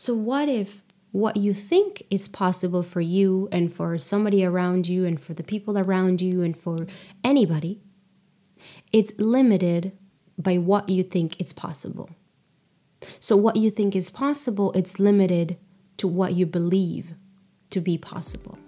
So, what if what you think is possible for you and for somebody around you and for the people around you and for anybody, it's limited by what you think is possible. So, what you think is possible, it's limited to what you believe to be possible.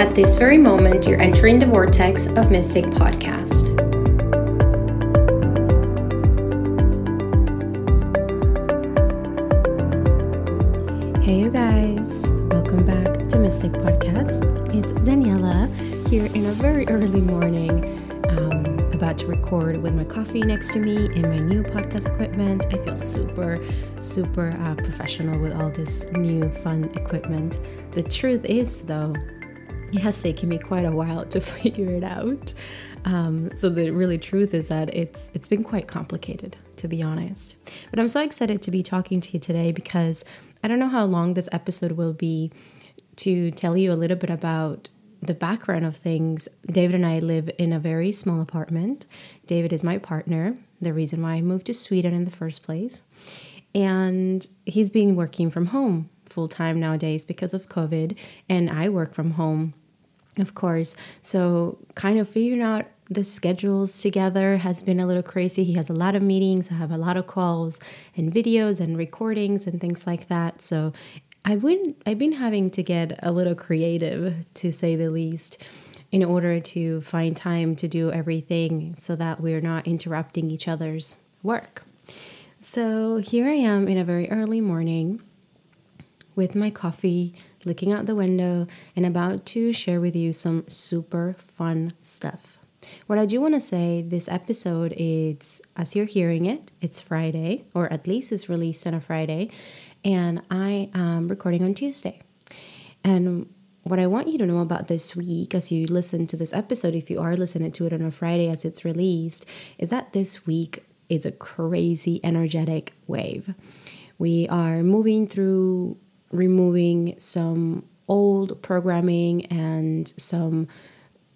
At this very moment, you're entering the vortex of Mystic Podcast. Hey, you guys, welcome back to Mystic Podcast. It's Daniela here in a very early morning. Um, about to record with my coffee next to me and my new podcast equipment. I feel super, super uh, professional with all this new fun equipment. The truth is, though, it has taken me quite a while to figure it out. Um, so the really truth is that it's it's been quite complicated, to be honest. But I'm so excited to be talking to you today because I don't know how long this episode will be to tell you a little bit about the background of things. David and I live in a very small apartment. David is my partner, the reason why I moved to Sweden in the first place. And he's been working from home full time nowadays because of COVID, and I work from home of course. So, kind of figuring out the schedules together has been a little crazy. He has a lot of meetings, I have a lot of calls and videos and recordings and things like that. So, I've been I've been having to get a little creative to say the least in order to find time to do everything so that we're not interrupting each other's work. So, here I am in a very early morning with my coffee looking out the window, and about to share with you some super fun stuff. What I do want to say this episode is as you're hearing it, it's Friday, or at least it's released on a Friday, and I am recording on Tuesday. And what I want you to know about this week as you listen to this episode, if you are listening to it on a Friday as it's released, is that this week is a crazy energetic wave. We are moving through removing some old programming and some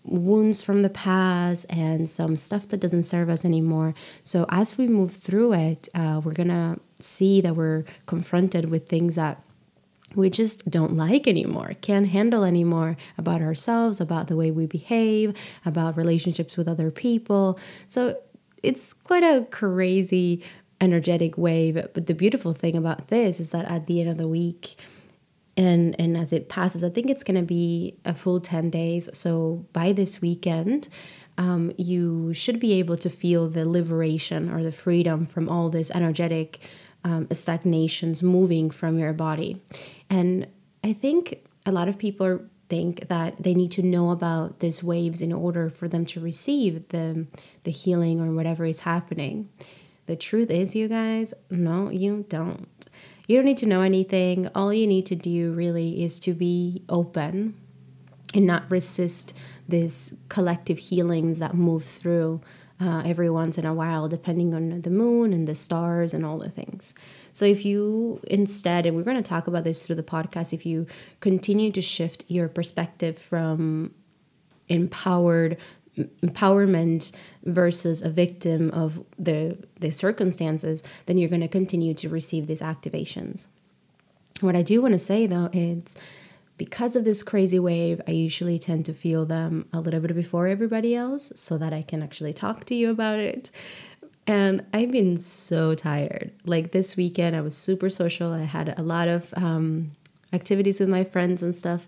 wounds from the past and some stuff that doesn't serve us anymore. So, as we move through it, uh, we're gonna see that we're confronted with things that we just don't like anymore, can't handle anymore about ourselves, about the way we behave, about relationships with other people. So, it's quite a crazy energetic wave. But the beautiful thing about this is that at the end of the week, and and as it passes, I think it's going to be a full ten days. So by this weekend, um, you should be able to feel the liberation or the freedom from all this energetic um, stagnations moving from your body. And I think a lot of people think that they need to know about these waves in order for them to receive the the healing or whatever is happening. The truth is, you guys, no, you don't. You don't need to know anything. All you need to do really is to be open and not resist these collective healings that move through uh, every once in a while, depending on the moon and the stars and all the things. So, if you instead, and we're going to talk about this through the podcast, if you continue to shift your perspective from empowered empowerment versus a victim of the the circumstances then you're going to continue to receive these activations. What i do want to say though is because of this crazy wave i usually tend to feel them a little bit before everybody else so that i can actually talk to you about it. And i've been so tired. Like this weekend i was super social. I had a lot of um, activities with my friends and stuff.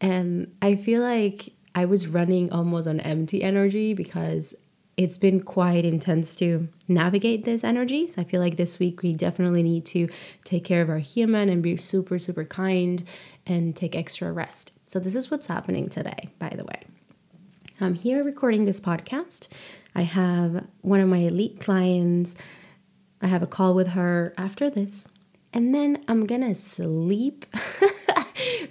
And i feel like I was running almost on empty energy because it's been quite intense to navigate this energies. I feel like this week we definitely need to take care of our human and be super, super kind and take extra rest. So, this is what's happening today, by the way. I'm here recording this podcast. I have one of my elite clients. I have a call with her after this. And then I'm gonna sleep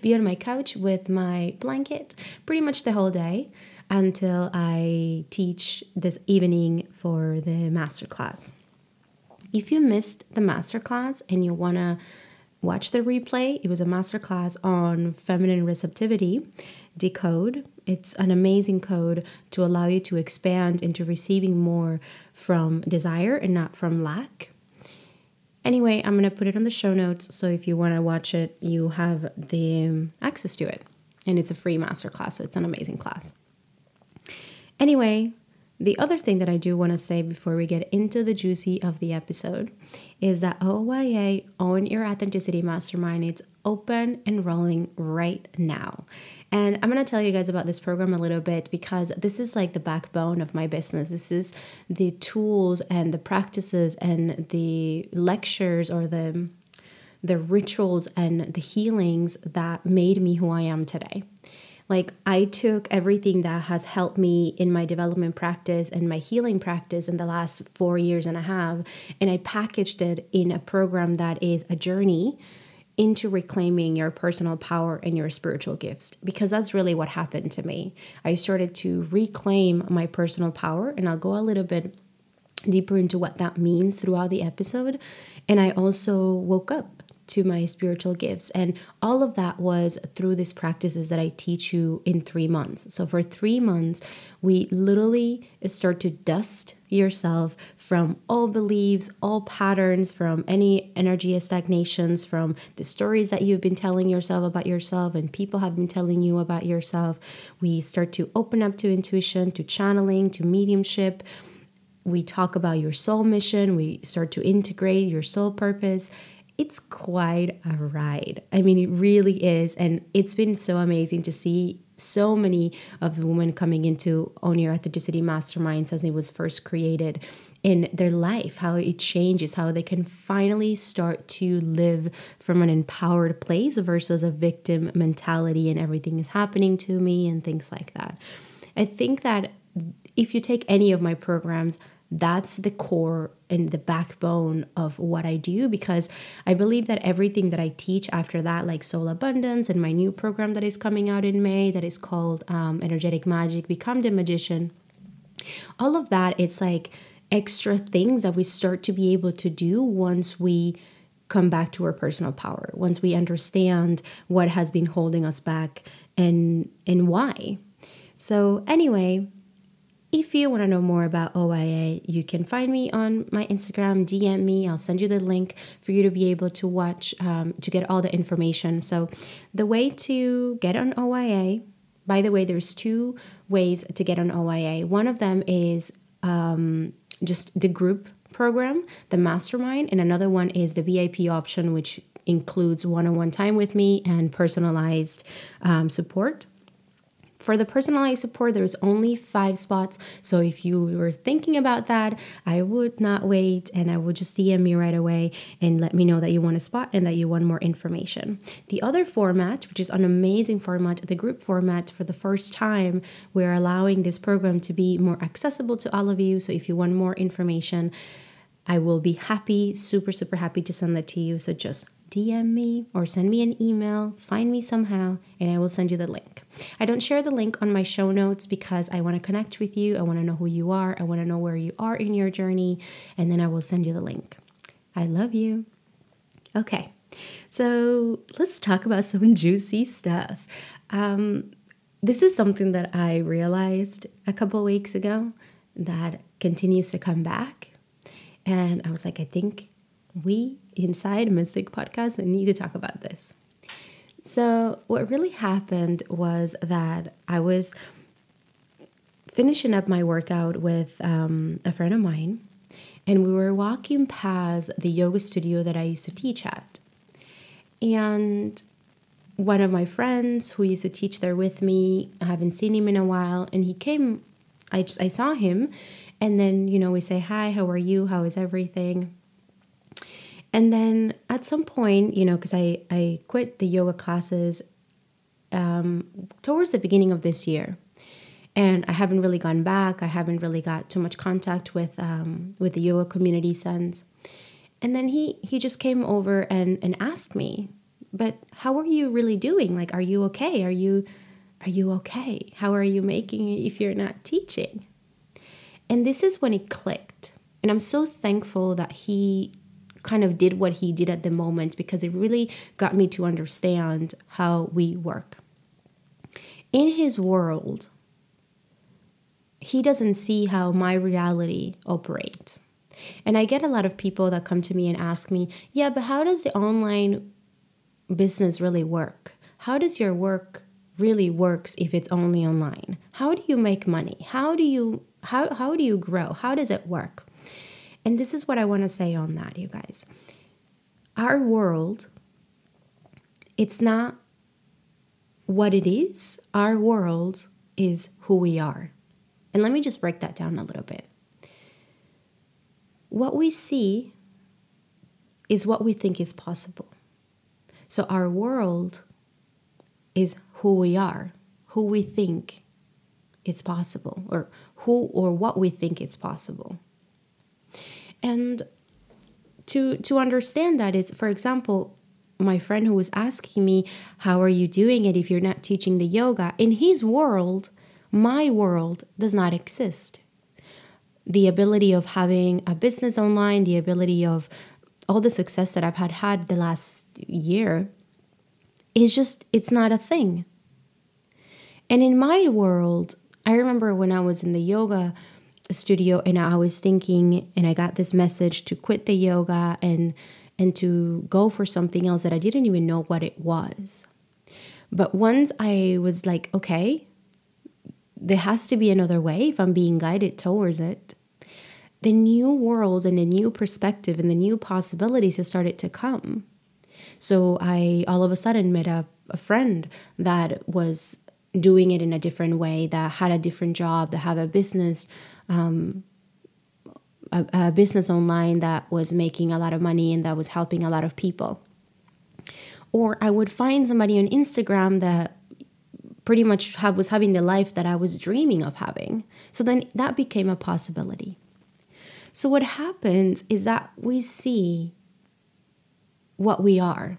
be on my couch with my blanket pretty much the whole day until I teach this evening for the masterclass. If you missed the masterclass and you want to watch the replay, it was a masterclass on feminine receptivity, decode, it's an amazing code to allow you to expand into receiving more from desire and not from lack. Anyway, I'm going to put it on the show notes. So if you want to watch it, you have the um, access to it. And it's a free masterclass. So it's an amazing class. Anyway, the other thing that I do want to say before we get into the juicy of the episode is that OYA, Own Your Authenticity Mastermind, it's open and rolling right now. And I'm going to tell you guys about this program a little bit because this is like the backbone of my business. This is the tools and the practices and the lectures or the the rituals and the healings that made me who I am today. Like, I took everything that has helped me in my development practice and my healing practice in the last four years and a half, and I packaged it in a program that is a journey into reclaiming your personal power and your spiritual gifts because that's really what happened to me. I started to reclaim my personal power, and I'll go a little bit deeper into what that means throughout the episode. And I also woke up to my spiritual gifts. And all of that was through these practices that I teach you in three months. So, for three months, we literally start to dust yourself from all beliefs, all patterns, from any energy stagnations, from the stories that you've been telling yourself about yourself and people have been telling you about yourself. We start to open up to intuition, to channeling, to mediumship we talk about your soul mission, we start to integrate your soul purpose, it's quite a ride. I mean, it really is. And it's been so amazing to see so many of the women coming into Own Your Authenticity Mastermind since it was first created in their life, how it changes, how they can finally start to live from an empowered place versus a victim mentality and everything is happening to me and things like that. I think that if you take any of my programs, that's the core and the backbone of what I do because I believe that everything that I teach after that, like Soul Abundance and my new program that is coming out in May that is called um, Energetic Magic Become the Magician, all of that, it's like extra things that we start to be able to do once we come back to our personal power, once we understand what has been holding us back and and why. So anyway, if you want to know more about OYA, you can find me on my Instagram, DM me. I'll send you the link for you to be able to watch, um, to get all the information. So, the way to get on OYA, by the way, there's two ways to get on OYA. One of them is um, just the group program, the mastermind, and another one is the VIP option, which includes one on one time with me and personalized um, support. For the personalized support, there's only five spots. So if you were thinking about that, I would not wait and I would just DM me right away and let me know that you want a spot and that you want more information. The other format, which is an amazing format, the group format, for the first time, we're allowing this program to be more accessible to all of you. So if you want more information, I will be happy, super, super happy to send that to you. So just DM me or send me an email, find me somehow, and I will send you the link. I don't share the link on my show notes because I want to connect with you. I want to know who you are. I want to know where you are in your journey, and then I will send you the link. I love you. Okay, so let's talk about some juicy stuff. Um, this is something that I realized a couple weeks ago that continues to come back. And I was like, I think we inside Mystic Podcast I need to talk about this. So, what really happened was that I was finishing up my workout with um, a friend of mine, and we were walking past the yoga studio that I used to teach at. And one of my friends who used to teach there with me, I haven't seen him in a while, and he came. I just I saw him, and then you know we say hi, how are you, how is everything, and then at some point, you know, because I, I quit the yoga classes um, towards the beginning of this year. And I haven't really gone back. I haven't really got too much contact with um, with the yoga community since. And then he he just came over and and asked me, "But how are you really doing? Like, are you okay? Are you are you okay? How are you making it if you're not teaching?" And this is when it clicked. And I'm so thankful that he kind of did what he did at the moment because it really got me to understand how we work. in his world, he doesn't see how my reality operates. And I get a lot of people that come to me and ask me, yeah, but how does the online business really work? How does your work really works if it's only online? How do you make money? How do you how how do you grow? How does it work? And this is what I want to say on that, you guys. Our world it's not what it is. Our world is who we are. And let me just break that down a little bit. What we see is what we think is possible. So our world is who we are, who we think it's possible, or who or what we think is possible. And to to understand that it's for example, my friend who was asking me, How are you doing it if you're not teaching the yoga? In his world, my world does not exist. The ability of having a business online, the ability of all the success that I've had had the last year is just, it's not a thing. And in my world, I remember when I was in the yoga studio and I was thinking, and I got this message to quit the yoga and and to go for something else that I didn't even know what it was. But once I was like, okay, there has to be another way if I'm being guided towards it, the new world and the new perspective and the new possibilities have started to come. So I all of a sudden met a, a friend that was doing it in a different way, that had a different job, that have a business, um, a, a business online that was making a lot of money and that was helping a lot of people. Or I would find somebody on Instagram that pretty much have, was having the life that I was dreaming of having. So then that became a possibility. So what happens is that we see what we are.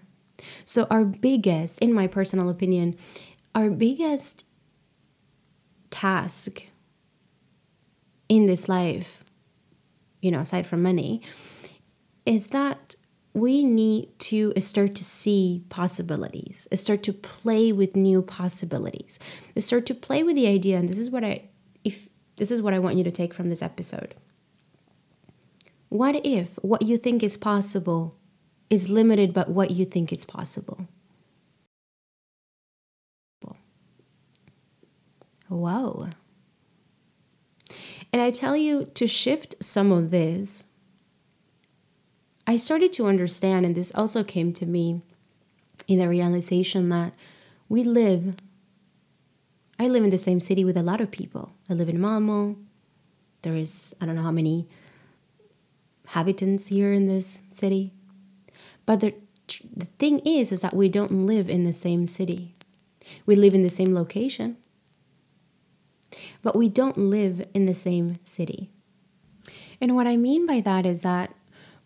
So, our biggest, in my personal opinion, our biggest task in this life, you know, aside from money, is that we need to uh, start to see possibilities, uh, start to play with new possibilities, uh, start to play with the idea. And this is what I, if this is what I want you to take from this episode. What if what you think is possible is limited by what you think is possible. Whoa. And I tell you to shift some of this. I started to understand, and this also came to me in the realization that we live, I live in the same city with a lot of people. I live in Malmo. There is, I don't know how many inhabitants here in this city. But the, the thing is, is that we don't live in the same city. We live in the same location, but we don't live in the same city. And what I mean by that is that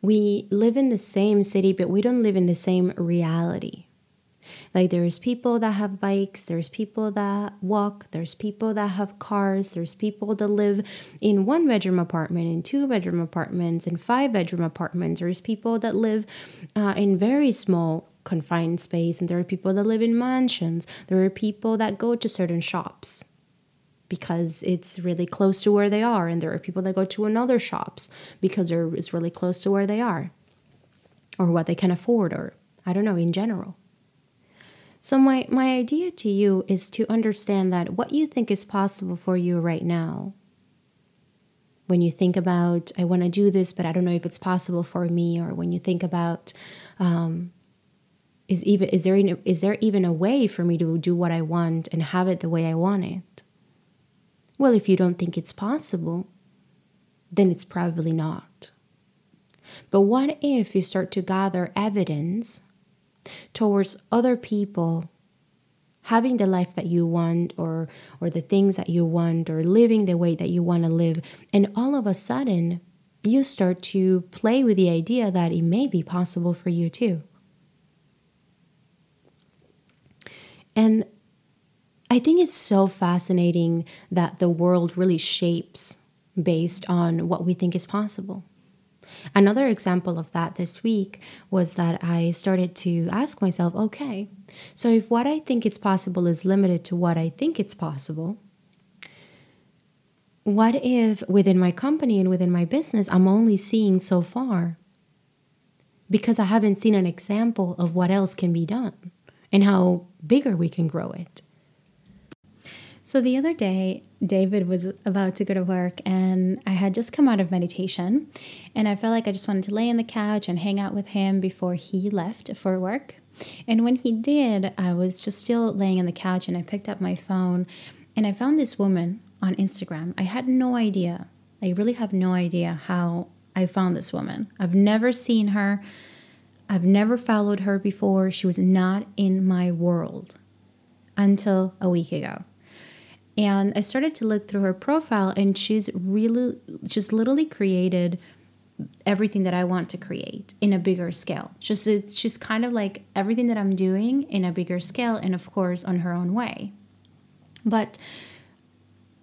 we live in the same city, but we don't live in the same reality. Like there's people that have bikes, there's people that walk, there's people that have cars, there's people that live in one bedroom apartment, in two bedroom apartments, in five bedroom apartments. There's people that live uh, in very small confined space, and there are people that live in mansions. There are people that go to certain shops because it's really close to where they are, and there are people that go to another shops because it's really close to where they are, or what they can afford, or I don't know in general. So, my, my idea to you is to understand that what you think is possible for you right now, when you think about, I want to do this, but I don't know if it's possible for me, or when you think about, um, is even is there is there even a way for me to do what I want and have it the way I want it? Well, if you don't think it's possible, then it's probably not. But what if you start to gather evidence towards other people having the life that you want or or the things that you want or living the way that you want to live and all of a sudden you start to play with the idea that it may be possible for you too and i think it's so fascinating that the world really shapes based on what we think is possible Another example of that this week was that I started to ask myself, okay, so if what I think it's possible is limited to what I think it's possible, what if within my company and within my business, I'm only seeing so far? Because I haven't seen an example of what else can be done and how bigger we can grow it. So the other day, David was about to go to work, and I had just come out of meditation, and I felt like I just wanted to lay on the couch and hang out with him before he left for work. And when he did, I was just still laying on the couch, and I picked up my phone, and I found this woman on Instagram. I had no idea. I really have no idea how I found this woman. I've never seen her. I've never followed her before. She was not in my world until a week ago. And I started to look through her profile, and she's really just literally created everything that I want to create in a bigger scale. Just it's just kind of like everything that I'm doing in a bigger scale, and of course on her own way. But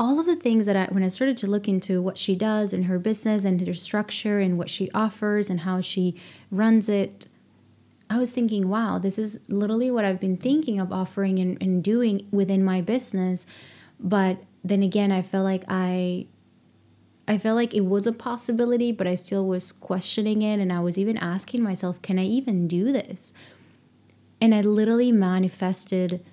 all of the things that I, when I started to look into what she does and her business and her structure and what she offers and how she runs it, I was thinking, wow, this is literally what I've been thinking of offering and, and doing within my business but then again, I felt like I I felt like it was a possibility, but I still was questioning it and I was even asking myself, can I even do this? And I literally manifested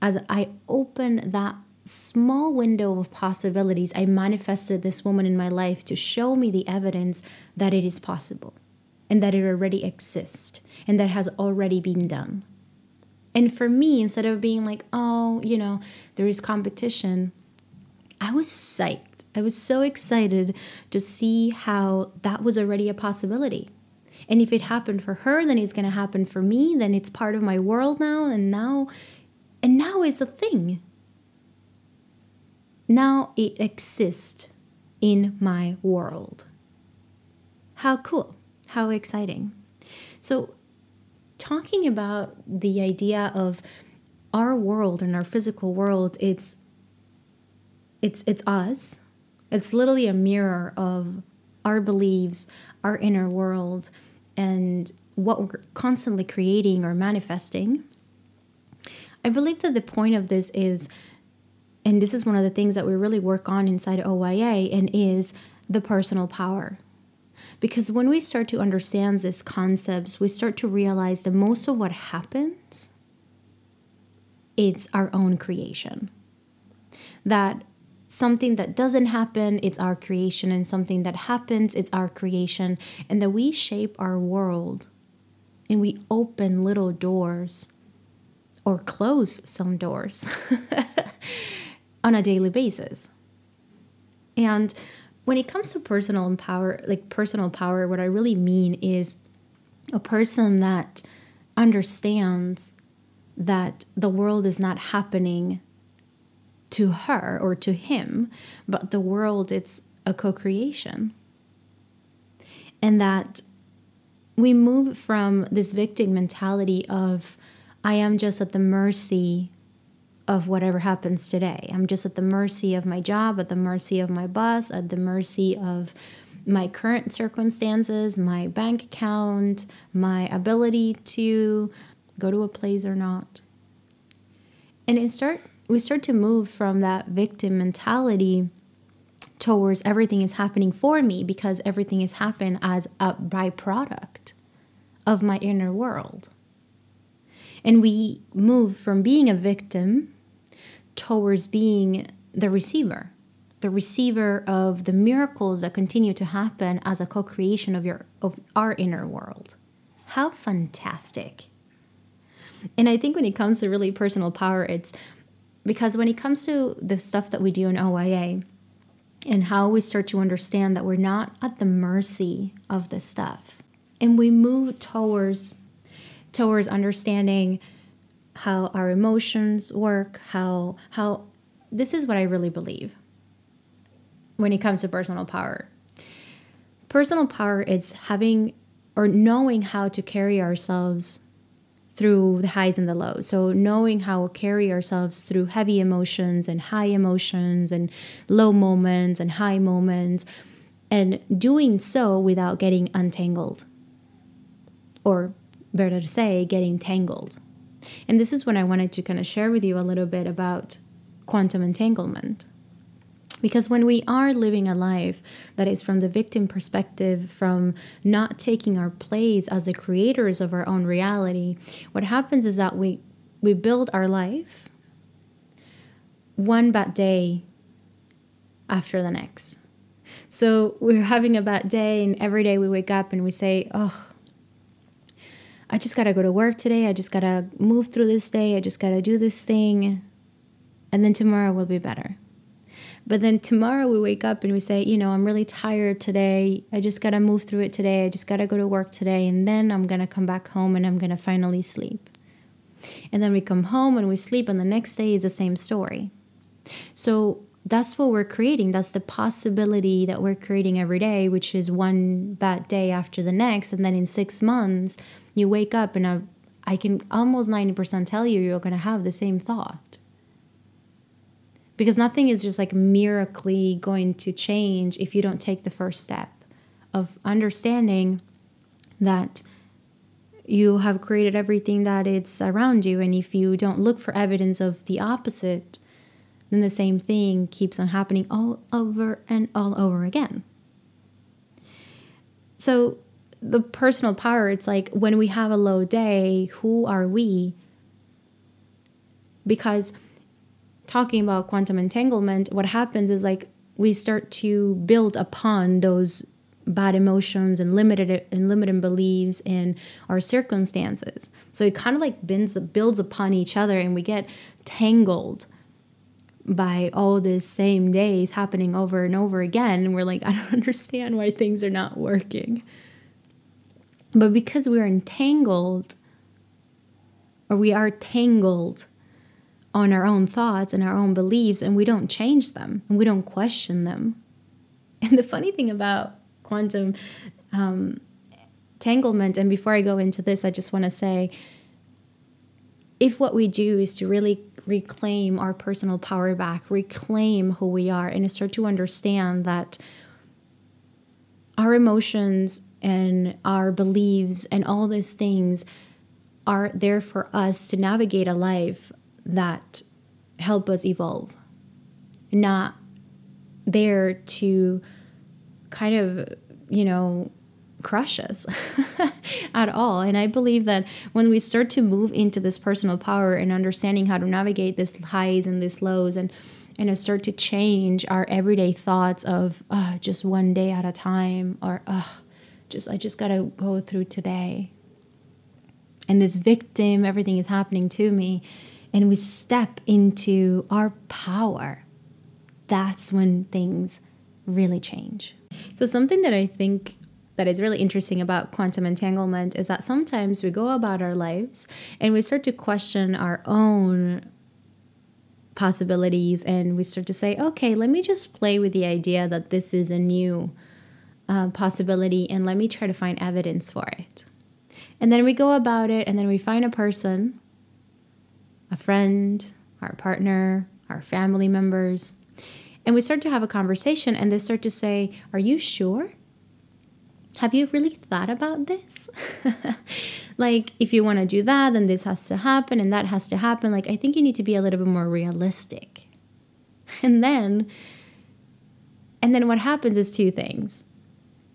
as I opened that small window of possibilities, I manifested this woman in my life to show me the evidence that it is possible and that it already exists and that has already been done. And for me, instead of being like, oh, you know, there is competition, I was psyched. I was so excited to see how that was already a possibility. And if it happened for her, then it's going to happen for me. Then it's part of my world now. And now, and now is a thing. Now it exists in my world. How cool. How exciting. So talking about the idea of our world and our physical world, it's it's it's us. It's literally a mirror of our beliefs, our inner world, and what we're constantly creating or manifesting. I believe that the point of this is, and this is one of the things that we really work on inside OYA, and is the personal power. Because when we start to understand these concepts, we start to realize that most of what happens it's our own creation. That something that doesn't happen, it's our creation, and something that happens, it's our creation, and that we shape our world and we open little doors or close some doors on a daily basis. And when it comes to personal power, like personal power, what I really mean is a person that understands that the world is not happening to her or to him, but the world it's a co-creation. And that we move from this victim mentality of I am just at the mercy of whatever happens today. I'm just at the mercy of my job, at the mercy of my boss, at the mercy of my current circumstances, my bank account, my ability to go to a place or not. And it start we start to move from that victim mentality towards everything is happening for me because everything has happened as a byproduct of my inner world. And we move from being a victim towards being the receiver, the receiver of the miracles that continue to happen as a co-creation of your of our inner world. How fantastic. And I think when it comes to really personal power, it's because when it comes to the stuff that we do in OYA and how we start to understand that we're not at the mercy of the stuff and we move towards towards understanding how our emotions work, how how this is what I really believe when it comes to personal power. Personal power is having or knowing how to carry ourselves through the highs and the lows. So knowing how to carry ourselves through heavy emotions and high emotions and low moments and high moments and doing so without getting untangled. Or better to say, getting tangled. And this is when I wanted to kind of share with you a little bit about quantum entanglement. Because when we are living a life that is from the victim perspective, from not taking our place as the creators of our own reality, what happens is that we we build our life one bad day after the next. So we're having a bad day, and every day we wake up and we say, Oh, I just gotta go to work today. I just gotta move through this day. I just gotta do this thing. And then tomorrow will be better. But then tomorrow we wake up and we say, you know, I'm really tired today. I just got to move through it today. I just got to go to work today. And then I'm going to come back home and I'm going to finally sleep. And then we come home and we sleep, and the next day is the same story. So that's what we're creating. That's the possibility that we're creating every day, which is one bad day after the next. And then in six months, you wake up and I, I can almost 90% tell you you're going to have the same thought. Because nothing is just like miraculously going to change if you don't take the first step of understanding that you have created everything that it's around you and if you don't look for evidence of the opposite then the same thing keeps on happening all over and all over again. So the personal power it's like when we have a low day who are we because talking about quantum entanglement, what happens is like we start to build upon those bad emotions and limited and limiting beliefs in our circumstances. So it kind of like builds builds upon each other and we get tangled by all these same days happening over and over again and we're like I don't understand why things are not working. But because we're entangled or we are tangled on our own thoughts and our own beliefs and we don't change them and we don't question them. And the funny thing about quantum um, entanglement, and before I go into this, I just want to say if what we do is to really reclaim our personal power back, reclaim who we are, and start to understand that our emotions and our beliefs and all those things are there for us to navigate a life that help us evolve, not there to kind of, you know, crush us at all. And I believe that when we start to move into this personal power and understanding how to navigate these highs and these lows and and start to change our everyday thoughts of uh, just one day at a time or uh, just I just gotta go through today. And this victim, everything is happening to me and we step into our power, that's when things really change. So, something that I think that is really interesting about quantum entanglement is that sometimes we go about our lives and we start to question our own possibilities and we start to say, okay, let me just play with the idea that this is a new uh, possibility and let me try to find evidence for it. And then we go about it and then we find a person a friend, our partner, our family members. And we start to have a conversation, and they start to say, Are you sure? Have you really thought about this? like, if you want to do that, then this has to happen and that has to happen. Like, I think you need to be a little bit more realistic. And then, and then what happens is two things.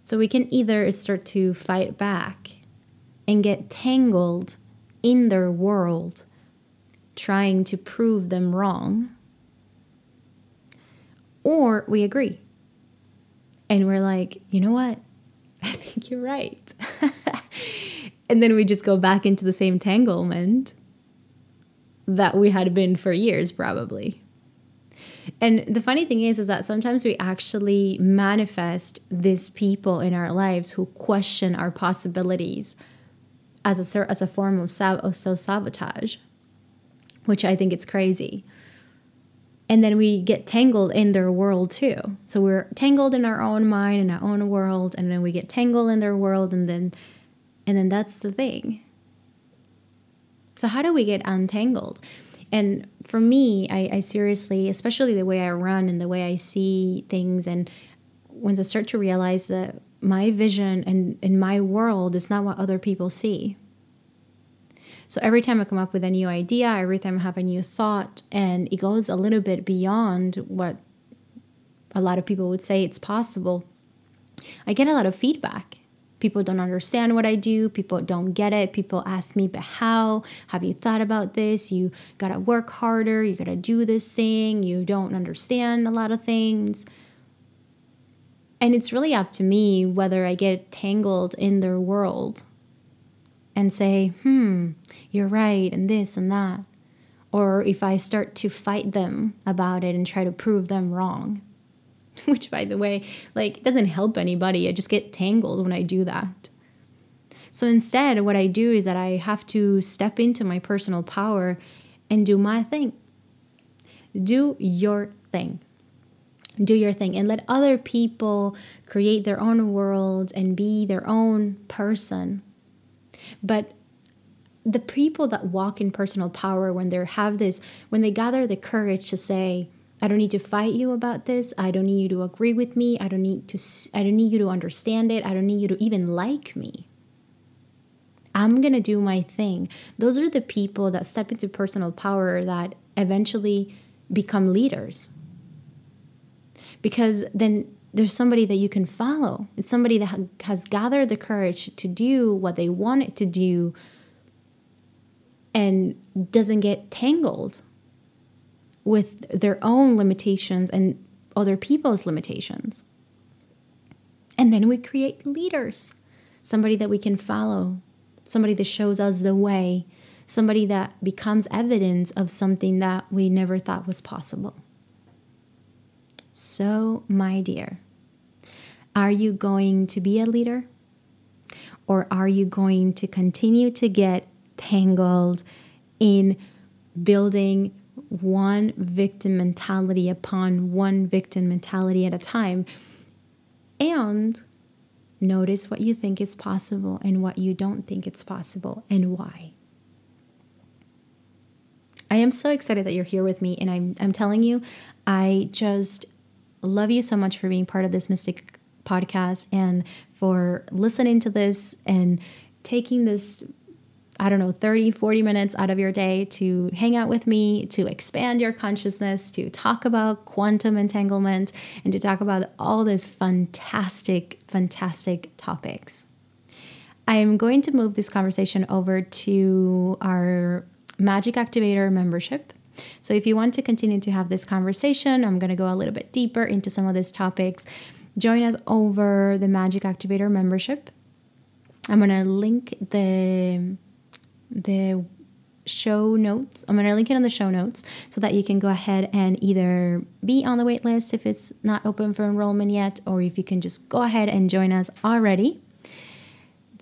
So we can either start to fight back and get tangled in their world trying to prove them wrong, or we agree. And we're like, you know what? I think you're right. and then we just go back into the same tanglement that we had been for years, probably. And the funny thing is, is that sometimes we actually manifest these people in our lives who question our possibilities as a as a form of, sab- of self sabotage which I think it's crazy. And then we get tangled in their world too. So we're tangled in our own mind and our own world, and then we get tangled in their world, and then and then that's the thing. So how do we get untangled? And for me, I, I seriously, especially the way I run and the way I see things and once I start to realize that my vision and in my world is not what other people see. So every time I come up with a new idea, every time I have a new thought, and it goes a little bit beyond what a lot of people would say it's possible, I get a lot of feedback. People don't understand what I do. People don't get it. People ask me, but how? Have you thought about this? You gotta work harder. You gotta do this thing. You don't understand a lot of things. And it's really up to me whether I get tangled in their world and say, hmm, you're right, and this and that. Or if I start to fight them about it and try to prove them wrong. Which, by the way, like, doesn't help anybody. I just get tangled when I do that. So instead, what I do is that I have to step into my personal power and do my thing. Do your thing. Do your thing and let other people create their own world and be their own person but the people that walk in personal power when they have this when they gather the courage to say I don't need to fight you about this. I don't need you to agree with me. I don't need to I don't need you to understand it. I don't need you to even like me. I'm going to do my thing. Those are the people that step into personal power that eventually become leaders. Because then there's somebody that you can follow. It's somebody that has gathered the courage to do what they want it to do and doesn't get tangled with their own limitations and other people's limitations. And then we create leaders, somebody that we can follow, somebody that shows us the way, somebody that becomes evidence of something that we never thought was possible. So, my dear, are you going to be a leader? Or are you going to continue to get tangled in building one victim mentality upon one victim mentality at a time? And notice what you think is possible and what you don't think it's possible and why. I am so excited that you're here with me, and I'm, I'm telling you, I just love you so much for being part of this Mystic podcast and for listening to this and taking this I don't know, 30, 40 minutes out of your day to hang out with me, to expand your consciousness, to talk about quantum entanglement, and to talk about all these fantastic, fantastic topics. I am going to move this conversation over to our Magic Activator membership. So, if you want to continue to have this conversation, I'm going to go a little bit deeper into some of these topics join us over the Magic Activator membership. I'm gonna link the the show notes. I'm going to link it in the show notes so that you can go ahead and either be on the wait list if it's not open for enrollment yet, or if you can just go ahead and join us already.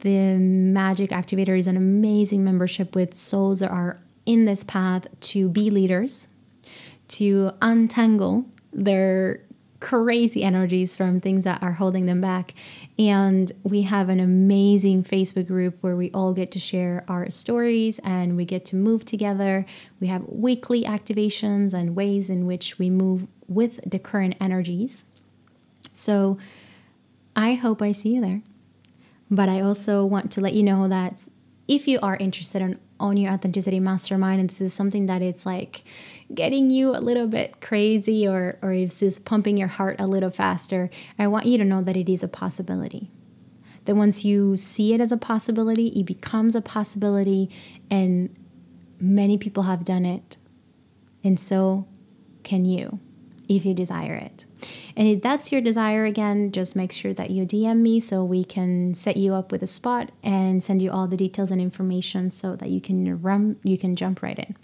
The Magic Activator is an amazing membership with souls that are in this path to be leaders, to untangle their crazy energies from things that are holding them back. And we have an amazing Facebook group where we all get to share our stories and we get to move together. We have weekly activations and ways in which we move with the current energies. So I hope I see you there. But I also want to let you know that if you are interested in own your authenticity mastermind and this is something that it's like getting you a little bit crazy or or is just pumping your heart a little faster i want you to know that it is a possibility that once you see it as a possibility it becomes a possibility and many people have done it and so can you if you desire it. And if that's your desire again, just make sure that you DM me so we can set you up with a spot and send you all the details and information so that you can run you can jump right in.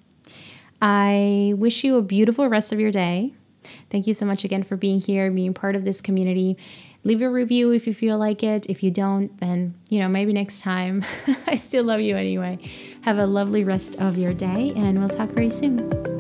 I wish you a beautiful rest of your day. Thank you so much again for being here, being part of this community. Leave a review if you feel like it. If you don't, then, you know, maybe next time. I still love you anyway. Have a lovely rest of your day, and we'll talk very soon.